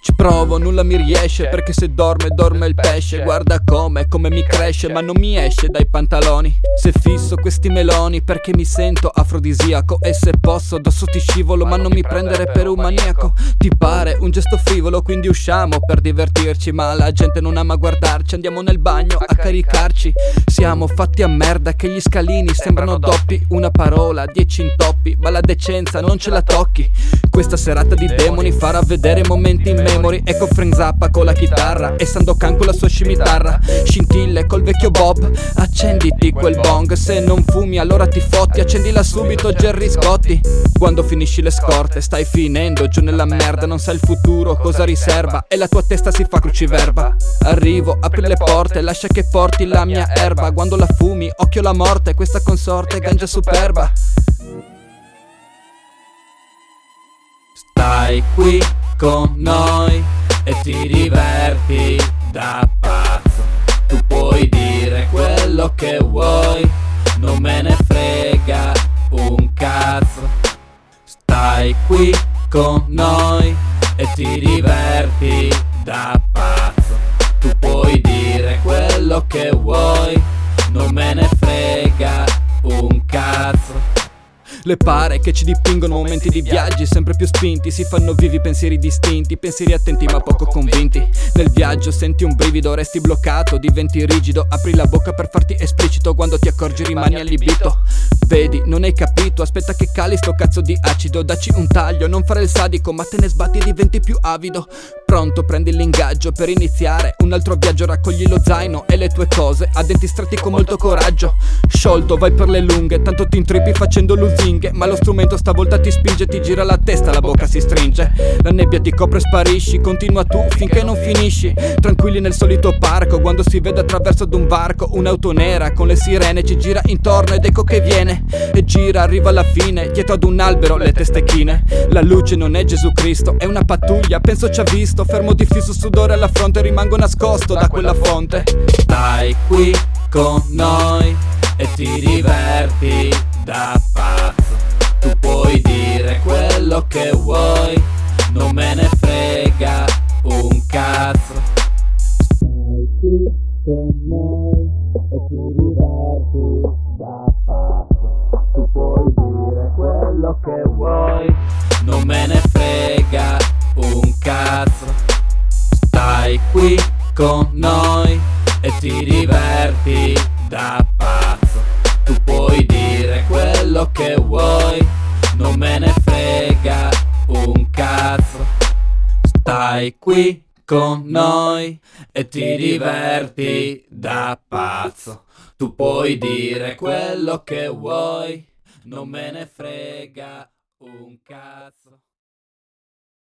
Ci provo, nulla mi riesce Perché se dorme, dorme il pesce. Guarda come, come mi cresce. Ma non mi esce dai pantaloni. Se fisso questi meloni Perché mi sento afrodisiaco. E se posso, addosso ti scivolo Ma non mi prendere per un maniaco. Ti pare un gesto frivolo Quindi usciamo per divertirci. Ma la gente non ama guardarci Andiamo nel bagno a caricarci. Siamo fatti a merda Che gli scalini sembrano doppi. Una parola, dieci intoppi Ma la decenza non ce la tocchi. Questa serata di demoni farà vedere momenti in memory Ecco Frank Zappa con la chitarra E Sandokan con la sua scimitarra. Scintille col vecchio Bob Accenditi quel bong. Se non fumi allora ti fotti Accendila subito Jerry Scotti. Quando finisci le scorte Stai finendo giù nella merda Non sai il futuro cosa riserva E la tua testa si fa cruciverba. Arrivo, apri le porte Lascia che porti la mia erba. Quando la fumi, occhio la morte Questa consorte ganja superba. Stai qui con noi e ti diverti da pazzo. Tu puoi dire quello che vuoi, non me ne frega un cazzo. Stai qui con noi e ti diverti da pazzo. Le pare che ci dipingono momenti di viaggi sempre più spinti Si fanno vivi pensieri distinti, pensieri attenti ma poco convinti. Nel viaggio senti un brivido, resti bloccato, diventi rigido Apri la bocca per farti esplicito, quando ti accorgi rimani allibito. Vedi, non hai capito, aspetta che cali sto cazzo di acido Dacci un taglio, non fare il sadico, ma te ne sbatti e diventi più avido Pronto, prendi l'ingaggio per iniziare. Un altro viaggio Raccogli lo zaino e le tue cose. A denti stretti con molto coraggio. Sciolto, vai per le lunghe, tanto ti intrippi facendo lusinghe Ma lo strumento stavolta ti spinge, ti gira la testa, la bocca si stringe. La nebbia ti copre e sparisci, continua tu finché non finisci. Tranquilli nel solito parco, quando si vede attraverso ad un varco Un'auto nera con le sirene ci gira intorno ed ecco che viene. E gira, arriva alla fine, dietro ad un albero le teste chine. La luce non è Gesù Cristo, è una pattuglia, penso ci ha visto, fermo di fisso sudore alla fronte, rimango nascosto da quella fonte. Stai qui con noi e ti diverti da pazzo. Tu puoi dire quello che vuoi, non me ne frega un cazzo. Stai qui con noi e ti diverti da pazzo tu puoi dire quello che vuoi, non me ne frega Stai qui con noi e ti diverti da pazzo. Tu puoi dire quello che vuoi, non me ne frega un cazzo. Stai qui con noi e ti diverti da pazzo. Tu puoi dire quello che vuoi, non me ne frega un cazzo.